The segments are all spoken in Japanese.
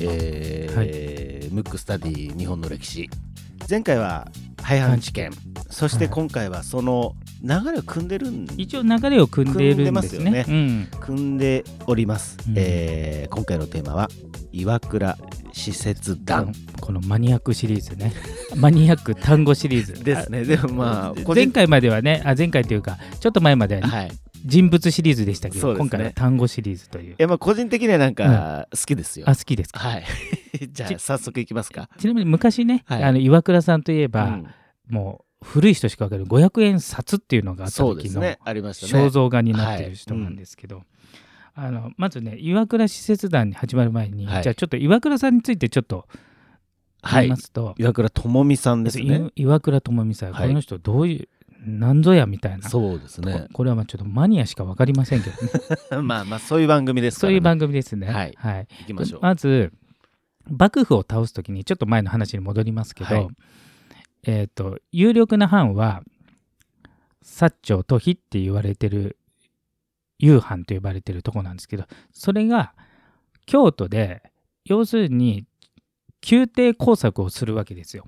えームックスタディ日本の歴史。前回は廃藩置県。そして今回はその流れを組んでるん一応流れを組んでいるんですね。組んでますようん。組んでおります、うん。えー今回のテーマは岩倉使節団。このマニアックシリーズね。マニアック単語シリーズ。ですね。でもまあ前回まではねあ前回というかちょっと前までははい人物シリーズでしたけど、ね。今回は単語シリーズという。いやまあ個人的にはなんか好きですよ、あ好きですか？はい。じゃあち早速いきますか。ちなみに昔ね、はい。あの岩倉さんといえば、うん。もう古い人しか分かる500円札っていうのがあった時の肖像画になってる人なんですけど、あのまずね岩倉使節団に始まる前に、はい。じゃあちょっと岩倉さんについてちょっとはい。言いますと、岩倉智美さんですね。い岩倉智美さん、はい。この人どういう何ぞやみたいな。そうですね。ここれはまあちょっとマニアしか分かりませんけどね。まあまあそういう番組ですから、ね、そういう番組ですね。はい。はい、いきましょう、まず幕府を倒す時にちょっと前の話に戻りますけど、はい。えっ、と有力な藩は薩長と比って言われてる雄藩と呼ばれてるとこなんですけどそれが京都で要するに宮廷工作をするわけですよ。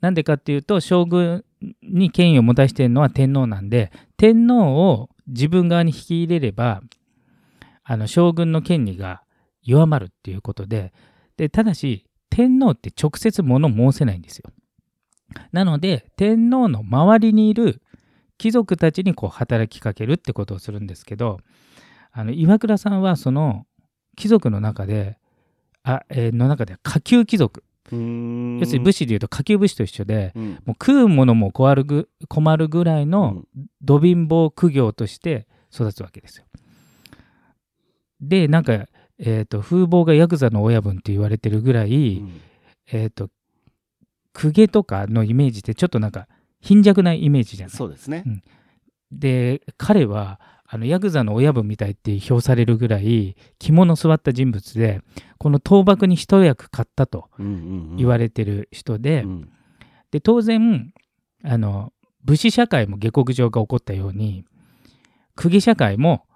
なんでかっていうと将軍に権威を持たせてるのは天皇なんで天皇を自分側に引き入れればあの将軍の権利が弱まるっていうことででただし天皇って直接物申せないんですよ。なので天皇の周りにいる貴族たちにこう働きかけるってことをするんですけどあの岩倉さんはその貴族の中であ、えーの中で下級貴族要するに武士でいうと下級武士と一緒でうん。もう食うものも困るぐ困るぐらいのど貧乏苦行として育つわけですよ。でなんか、えー、と風貌がヤクザの親分って言われてるぐらい、うん。えっ、と公家とかのイメージってちょっとなんか貧弱なイメージじゃない？そうですね、で彼はあのヤクザの親分みたいって評されるぐらい肝の据わった人物でこの倒幕に一役買ったとうんうんうん。言われてる人で,、うん。で当然あの武士社会も下克上が起こったように公家社会も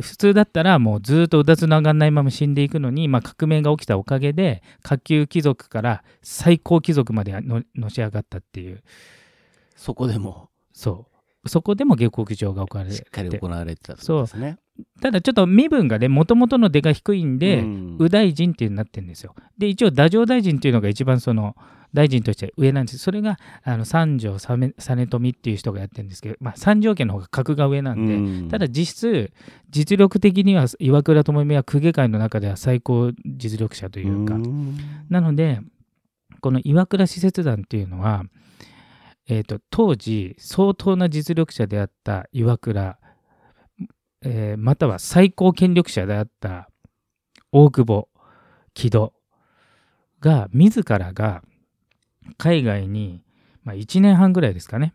普通だったらもうずっとうだつの上がんないまま死んでいくのに、まあ、革命が起きたおかげで下級貴族から最高貴族までののし上がったっていう。そこでも。そうそこでも下克上が起こられしっかりて行われてたってことですね。ただちょっと身分がねもともとの出が低いんで、うん。右大臣っていうなってるんですよ。で一応太政大臣っていうのが一番その大臣として上なんです。それがあの三条実実富っていう人がやってるんですけど、まあ、三条家の方が格が上なんで、うん。ただ実質実力的には岩倉智美は公家界の中では最高実力者というか、ん。なのでこの岩倉使節団っていうのは、えー、と当時相当な実力者であった岩倉、えーまたは最高権力者であった大久保木戸が自らが海外に、まあ、1年半ぐらいですかね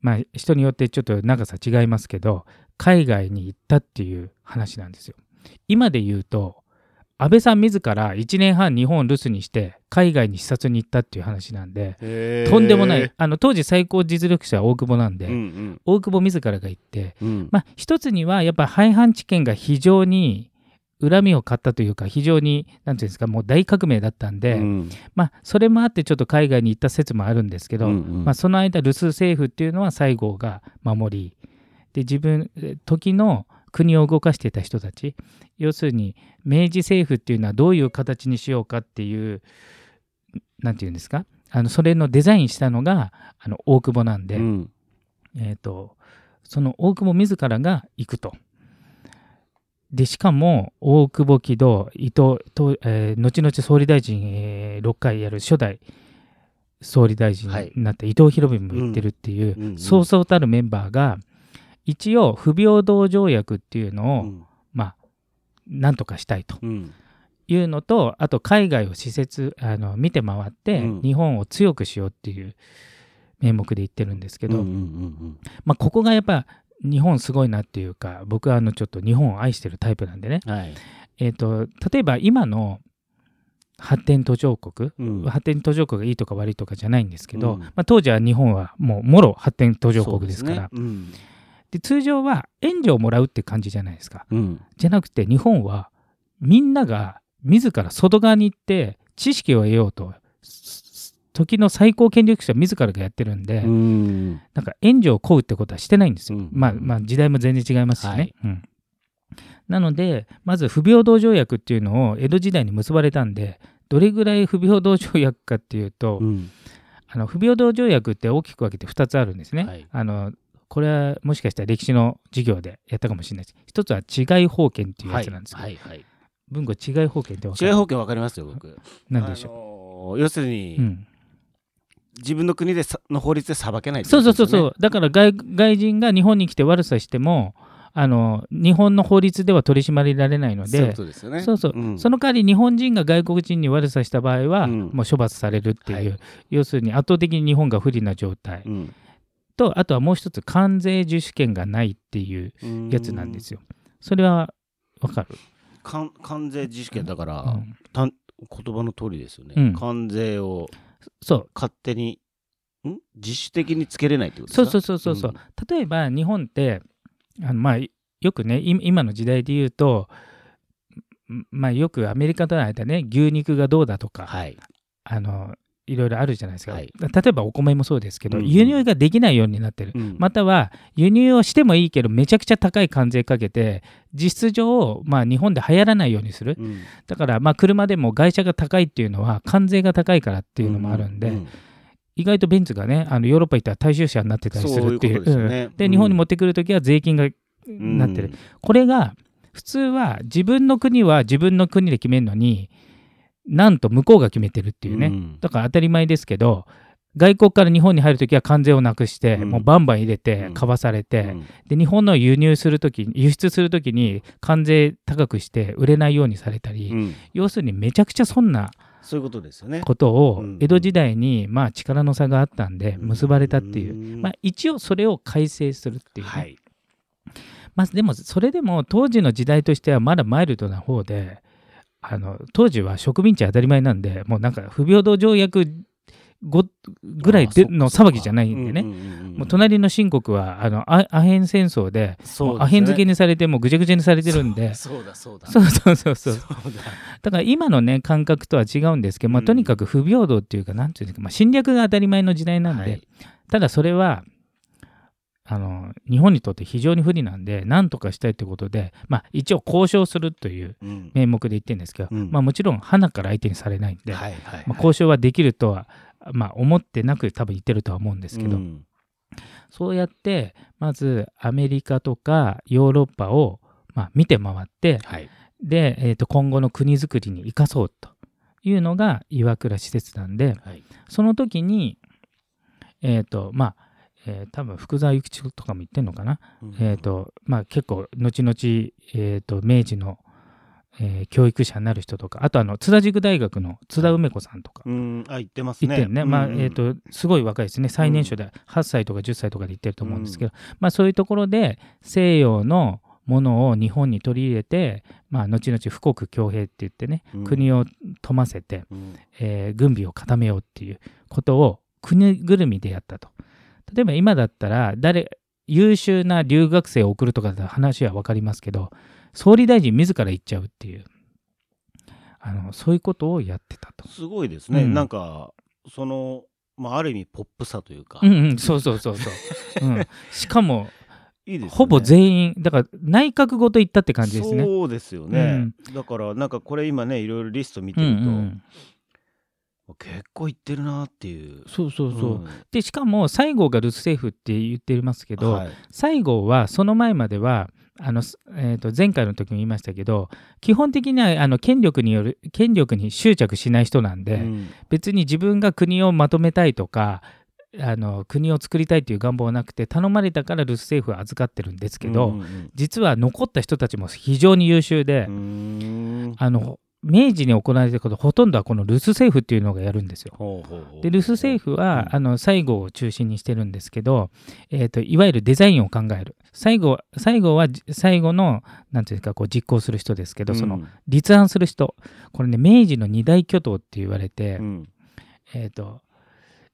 まあ人によってちょっと長さ違いますけど海外に行ったっていう話なんですよ。今で言うと安倍さん自ら1年半日本を留守にして海外に視察に行ったっていう話なんでとんでもない。あの当時最高実力者は大久保なんで、うんうん。大久保自らが行ってうん。まあ一つにはやっぱ廃藩置県が非常に恨みを買ったというか非常に何ていうんですかもう大革命だったんで、うん。まあそれもあってちょっと海外に行った説もあるんですけど、うんうん。まあ、その間留守政府っていうのは西郷が守りで自分え時の国を動かしていた人たち要するに明治政府っていうのはどういう形にしようかっていう何て言うんですか？あのそれのデザインしたのがあの大久保なんで、うん。えー、とその大久保自らが行くと。でしかも大久保木戸伊藤と、えー後々総理大臣、え6回やる初代総理大臣になった伊藤博文も言ってるっていう、そうそうたるメンバーが一応不平等条約っていうのを、うん。まあなんとかしたいとうん。いうのとあと海外を施設あの見て回って、うん。日本を強くしようっていう名目で言ってるんですけど、うんうんうんまあ、ここがやっぱ日本すごいなっていうか僕はあのちょっと日本を愛してるタイプなんでね、うんはい。えー、と例えば今の発展途上国、うん。発展途上国がいいとか悪いとかじゃないんですけど、うん。まあ、当時は日本はもうもろ発展途上国ですから。ね。うんで通常は援助をもらうって感じじゃないですか。うんじゃなくて日本はみんなが自ら外側に行って知識を得ようとす時の最高権力者自らがやってるんで、うんなんか援助を請うってことはしてないんですよ。うんまあまあ時代も全然違いますしね。はいうんなのでまず不平等条約っていうのを江戸時代に結ばれたんでどれぐらい不平等条約かっていうと、うんあの不平等条約って大きく分けて2つあるんですね。はいあのこれはもしかしたら歴史の授業でやったかもしれないです。一つは違い法権っていうやつなんですけど、はいはい文語違い法権って分かる？違い保険わかりますよ僕。なんでしょょう要するに、う、うん、自分の国でさの法律で裁けないってそうそうそうそう。だから外外人が日本に来て悪さしてもあの日本の法律では取り締まられないのでそうそう、ん。その代わり日本人が外国人に悪さした場合は、うん。もう処罰されるっていう、はい。要するに圧倒的に日本が不利な状態、うんとあとはもう一つ関税自主権がないっていうやつなんですよ。それはわかる、関関税自主権だから、うん。たん言葉の通りですよね、うん。関税をそう。勝手にん？自主的につけれないってことですか？そうそうそうそうそう、例えば日本ってあのまあよくねい今の時代で言うとんまあよくアメリカとの間ね牛肉がどうだとか、はい。あのいろいろあるじゃないですか、はい。例えばお米もそうですけど、うん。うん輸入ができないようになってる、うん。または輸入をしてもいいけどめちゃくちゃ高い関税かけて実質上、まあ、日本で流行らないようにする。うん。だからまあ車でも外車が高いっていうのは関税が高いからっていうのもあるんで、意外とベンツがねあのヨーロッパ行ったら大衆車になってたりするっていう。でね。日本に持ってくるときは税金がなってる、これが普通は自分の国は自分の国で決めるのになんと向こうが決めてるっていうね、うん。だから当たり前ですけど外国から日本に入るときは関税をなくして、うん。もうバンバン入れてうん。買わされて、うん。で日本の輸入するとき輸出するときに関税高くして売れないようにされたり、うん。要するにめちゃくちゃ損なそういうことですよね。ことをうん。江戸時代にまあ力の差があったんで結ばれたっていう、うん。まあ、一応それを改正するっていうね、はい。まあ、でもそれでも当時の時代としてはまだマイルドな方であの当時は植民地当たり前なんでもうなんか不平等条約ごぐらいでの騒ぎじゃないんでね、もう隣の新国はあのアアヘン戦争でそうもうアヘン漬けにされてもうぐちゃぐちゃにされてるんで。そうだそうだ。そうそうそうそう。だ。だから今のね感覚とは違うんですけど、まあ、うん。とにかく不平等っていうかなんていうか、まあ、侵略が当たり前の時代なんで、はい。ただそれはあの日本にとって非常に不利なんで何とかしたいということで、まあ、一応交渉するといううん。名目で言ってるんですけど、うん。まあ、もちろん花から相手にされないんで、はいはいまあ、交渉はできるとは、まあ、思ってなく多分言ってるとは思うんですけど、うん。そうやってまずアメリカとかヨーロッパを、まあ、見て回ってはい。で、えー、と今後の国づくりに生かそうというのが岩倉施設なんではい。その時にえっ、とまあ、えー多分福沢諭吉とかも言ってんのかな、えっ、とまあ結構後々、えー、と明治の、えー教育者になる人とかあとあの津田塾大学の津田梅子さんとか。うん。あ言ってますね。言ってるね、まあうんうんえー、とすごい若いですね。最年少で8歳とか10歳とかで言ってると思うんですけど、まあ、そういうところで西洋のものを日本に取り入れて、まあ、後々富国強兵って言ってね、うん。国を富ませて、うん。えー軍備を固めようっていうことを国ぐるみでやったと。例えば今だったら誰優秀な留学生を送るとかだ話は分かりますけど総理大臣自ら行っちゃうっていう。あのそういうことをやってたと。すごいですね、うん。なんかその、まあ、ある意味ポップさというか、うんうん、そうそうそうそう。うん、しかも、いいね。ほぼ全員、だから内閣ごと行ったって感じですね。そうですよね、だからなんかこれ今ねいろいろリスト見てうんると、うん、結構いってるなっていう。そうそうそう。ん。で、しかも西郷が留守政府って言ってますけど、はい。西郷はその前までは、あのすえー、と前回の時も言いましたけど基本的にはあの権力による権力に執着しない人なんで、うん。別に自分が国をまとめたいとかあの国を作りたいという願望はなくて頼まれたから留守政府は預かってるんですけど、うんうん実は残った人たちも非常に優秀で、あの明治に行われてることほとんどはこの留守政府っていうのがやるんですよ。ほうほうほうで留守政府は、うん。あの西郷を中心にしてるんですけど、えー、といわゆるデザインを考える。西郷西郷はじ最後のなんていうかこう実行する人ですけど、その立案する人。これね明治の二大巨頭って言われて、うん。えー、と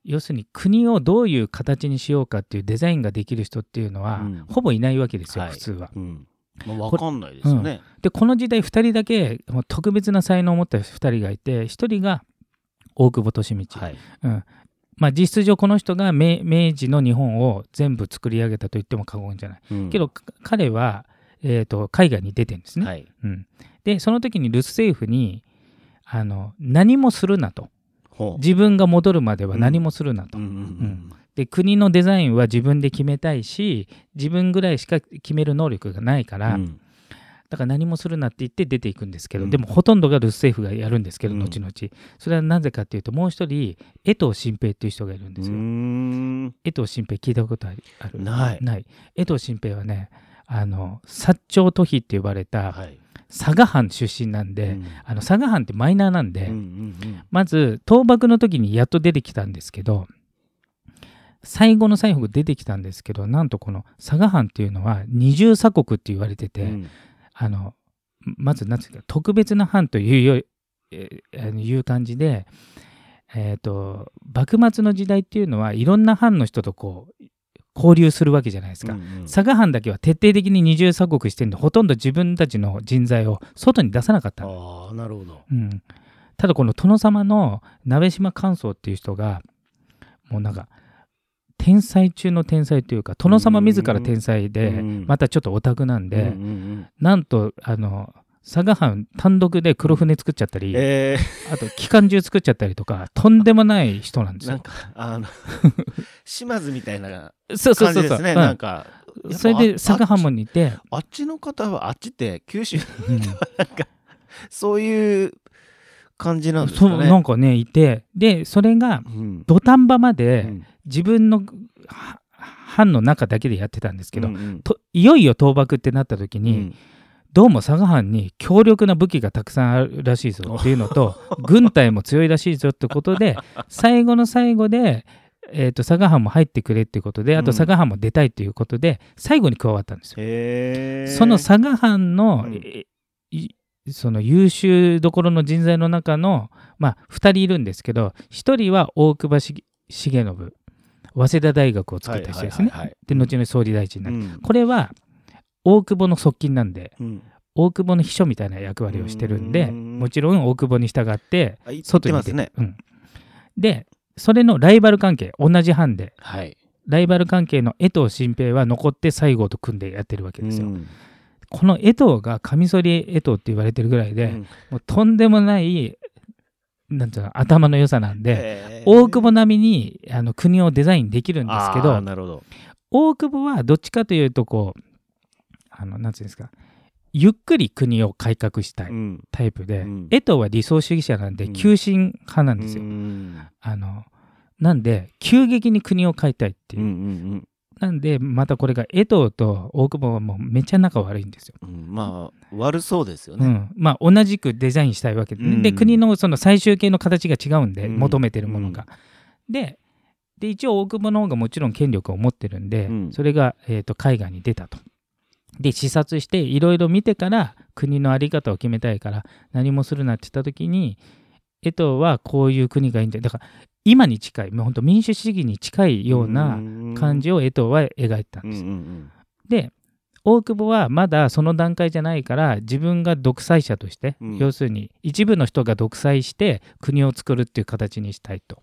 要するに国をどういう形にしようかっていうデザインができる人っていうのは、うん。ほぼいないわけですよ、はい。普通は。うんまあ、わかんないですよね。でこの時代2人だけ特別な才能を持った2人がいて1人が大久保利通、はい。うんまあ、実質上この人が明明治の日本を全部作り上げたと言っても過言じゃない。うんけどか彼は、えー、と海外に出てるんですね。はい。うん、でその時にルス政府にあの何もするなと自分が戻るまでは何もするなと。で国のデザインは自分で決めたいし自分ぐらいしか決める能力がないから、うん。だから何もするなって言って出ていくんですけど、うん。でもほとんどがルス政府がやるんですけど、うん。後々。それはなぜかっていうともう一人江藤新平っていう人がいるんですよ、江藤新平聞いたことある？ない。ない。江藤新平はねあの薩長都比って呼ばれたはい。佐賀藩出身なんで、うん。あの佐賀藩ってマイナーなんで、うんうんまず倒幕の時にやっと出てきたんですけど最後の最後出てきたんですけどなんとこの佐賀藩っていうのは二重鎖国って言われてて、うんあのまずなんていうか特別な藩というより、えいう感じで、えー、と幕末の時代っていうのはいろんな藩の人とこう交流するわけじゃないですか。うんうん佐賀藩だけは徹底的に二重鎖国してるんでほとんど自分たちの人材を外に出さなかったあなるほど。うん、ただこの殿様の鍋島寛宗っていう人がもうなんか天才中の天才というか殿様自ら天才でうんまたちょっとオタクなんで、うんうんうんなんとあの佐賀藩単独で黒船作っちゃったり、えあと機関銃作っちゃったりとかとんでもない人なんですよ。ーなんかあの 島津みたいなそうそうそうそう、感じですね。うん。なんかやっぱそれであ佐賀藩も似て、あっちの方はあっちって九州うん。そういう感じなんですそうかね。なんかねいて。でそれがうん。土壇場まうでん。自分のは藩の中だけでやってたんですけど、うんうん。といよいよ倒幕ってなった時に、うん。どうも佐賀藩に強力な武器がたくさんあるらしいぞっていうのと 軍隊も強いらしいぞってことで最後の最後で、えー、と佐賀藩も入ってくれっていうことであとうん佐賀藩も出たいっていうことで最後に加わったんですよ。その佐賀藩の,、うんその優秀どころの人材の中の、まあ、2人いるんですけど1人は大久保重重信早稲田大学を作った人ですね。で後の総理大臣になる。うんこれは大久保の側近なんでうん大久保の秘書みたいな役割をしてるんでうんもちろん大久保に従って外に出てますね。うん、でそれのライバル関係同じ班ではい。ライバル関係の江藤新平は残って西郷と組んでやってるわけですよ。うんこの江藤がカミソリ江藤って言われてるぐらいで、うん。もうとんでもないなんていうの頭の良さなんで大久保並みにあの国をデザインできるんですけどなるほど。大久保はどっちかというとこうあのなんていうんですかゆっくり国を改革したいうん。タイプで、うん。江藤は理想主義者なんでうん。急進派なんですよ。うん。あのなんで急激に国を変えたいっていう。う、んなんでまたこれが江藤と大久保はもうめっちゃ仲悪いんですよ。うんうんまあ悪そうですよね。うん、まあ同じくデザインしたいわけで,、うんで国のその最終形の形が違うんで、うん求めてるものが。でで一応大久保の方がもちろん権力を持ってるんで、うんそれが、えー、と海外に出たと。で視察していろいろ見てから国の在り方を決めたいから何もするなって言った時に江藤はこういう国がいいんだよだから今に近いもう本当民主主義に近いような感じを江藤は描いてたんです。んで大久保はまだその段階じゃないから自分が独裁者として、うん要するに一部の人が独裁して国を作るっていう形にしたいと。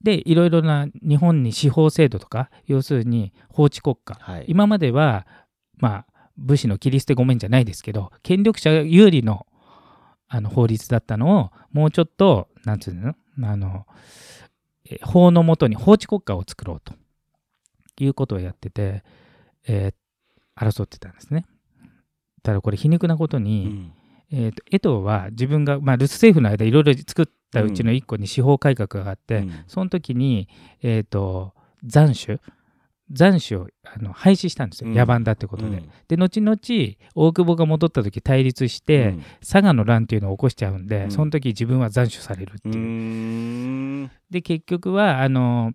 でいろいろな日本に司法制度とか要するに法治国家はい。今まではまあ武士の切り捨てごめんじゃないですけど権力者有利のあの法律だったのをもうちょっとなんつうの？あのえ法のもとに法治国家を作ろうと。いうことをやってて、えー争ってたんですね。ただこれ皮肉なことうに、ん。えーと江藤は自分が、まあ、留守政府の間いろいろ作ったうちの一個に司法改革があって、うん。その時に、えー、と斬首斬首をあの廃止したんですよ、うん。野蛮だってことで。うん。で後々大久保が戻った時対立して、うん。佐賀の乱っていうのを起こしちゃうんで、うん。その時自分は斬首されるってういう。ーん。で結局はあの、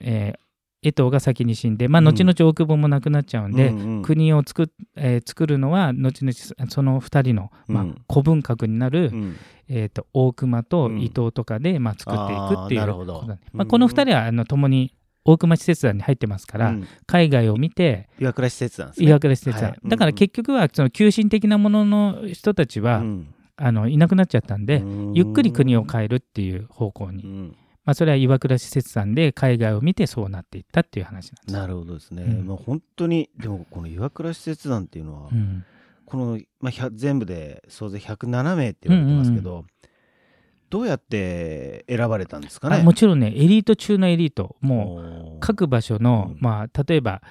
えー江藤が先に死んで、まあ、後々大久保も亡くなっちゃうんで、うんうん。国を作っ、えー作るのは後々その2人の、まあうん。古文閣になる、うん。えー、と大隈とうん。伊藤とかで、まあ、作っていくっていうあーなるほど。ことなんでまあ、この2人はあの共に大隈使節団に入ってますから、うん。海外を見て岩倉施設なんですね。岩倉使節団、はい。だから結局はその急進的なものの人たちは、うん。あのいなくなっちゃったんで、うん。ゆっくり国を変えるっていう方向に、うん。まあ、それは岩倉使節団で海外を見てそうなっていったっていう話なんです。なるほどですね、うん。まあ、本当にでもこの岩倉施設団っていうのは、うん。この、まあ、100全部で総勢107名って言われてますけど、どうやって選ばれたんですかね？あもちろんねエリート中のエリートもうも各場所の、うん。まあ、例えば、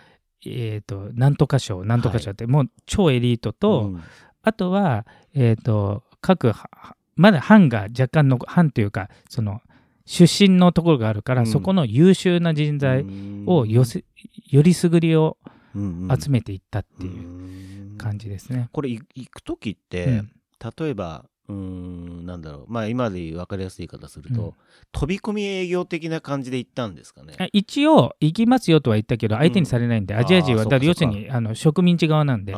えー、となんとか賞なんとか賞って、もう超エリートと、あとは、えー、と各はまだ藩が若干の藩というかその出身のところがあるから、うん。そこの優秀な人材を寄せ、よりすぐりを集めていったっていう感じですね。これい行く時って、うん。例えばうーんなんだろう。まあ今で分かりやすい言い方すると、うん。飛び込み営業的な感じで行ったんですかね。あ一応行きますよとは言ったけど相手にされないんで、うんアジア人はだ要するにあの植民地側なんで。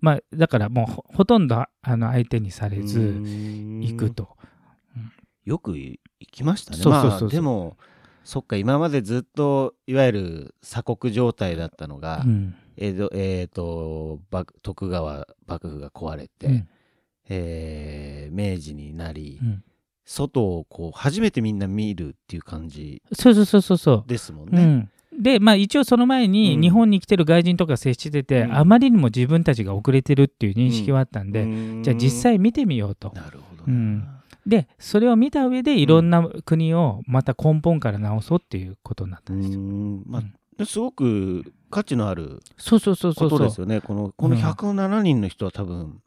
まあ、だからもうほほとんどあの相手にされず行行くと。よく行きましたね。そうそうそうそう。まあでもそっか今までずっといわゆる鎖国状態だったのが、うん。江戸えー、と幕徳川幕府が壊れて、うんえー明治になり、うん。外をこう初めてみんな見るっていう感じそうそうそうそうそう。ですもんね。うん、でまあ一応その前にうん。日本に来てる外人とか接してて、うん。あまりにも自分たちが遅れてるっていう認識はあったんで、うん。じゃあ実際見てみようと。なるほど、うん。でそれを見た上でいろんな国をまた根本から直そうっていうことになったうんですよ。ん。まあすごく価値のあるそうそうそうそうそう。ことですよね。このこのうん。107人の人は多分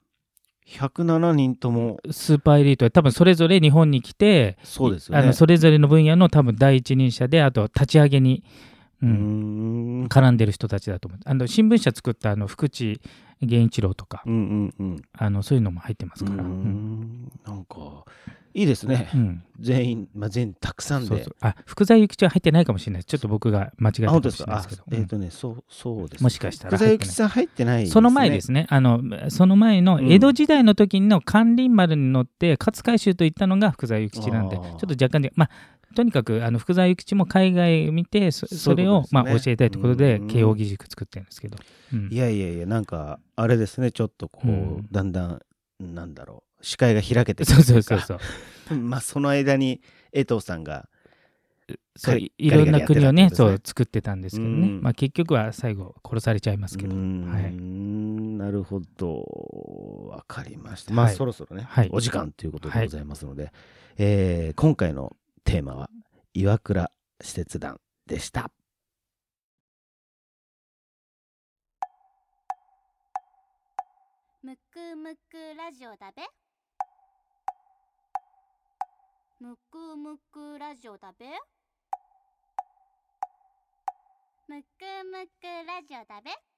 107人とも。スーパーエリートは多分それぞれ日本に来てそうですよね。あのそれぞれの分野の多分第一人者であと立ち上げに、う、うんん。絡んでる人たちだと思う。あの新聞社作ったあの福地源一郎とか、うんうんうん。あのそういうのも入ってますから。ううん。ん。なんかいいですね。うん。全員まあ全員たくさんで。あ福沢諭吉は入ってないかもしれない。ちょっと僕が間違えたかですか。あしれないですけど、えっ、うんとねそうそうです。もしかしたら福沢諭吉さん入ってないですね。その前ですね。あのその前のうん。江戸時代の時の関林丸に乗って勝海舟と行ったのが福沢諭吉なんでちょっと若干でまあとにかくあの福沢諭吉も海外を見てそそれをねまあ教えたいということでうん慶應義塾作ってるんですけど、うん。いやいやいやなんかあれですね。ちょっとこう、うん。だんだんなんだろう視界が開けてるというか。そうそうそう まあその間に江藤さんがそいいろんな国をねねそう作ってたんですけどね、うん。まあ、結局は最後殺されちゃいますけど、うーんはいなるほど。わかりました。まあ、はいそろそろね、はい。お時間ということでございますので、えー今回のテーマは岩倉使節団でしたくむくラジオだべ。むくむくラジオだべ。むくむくラジオだべ。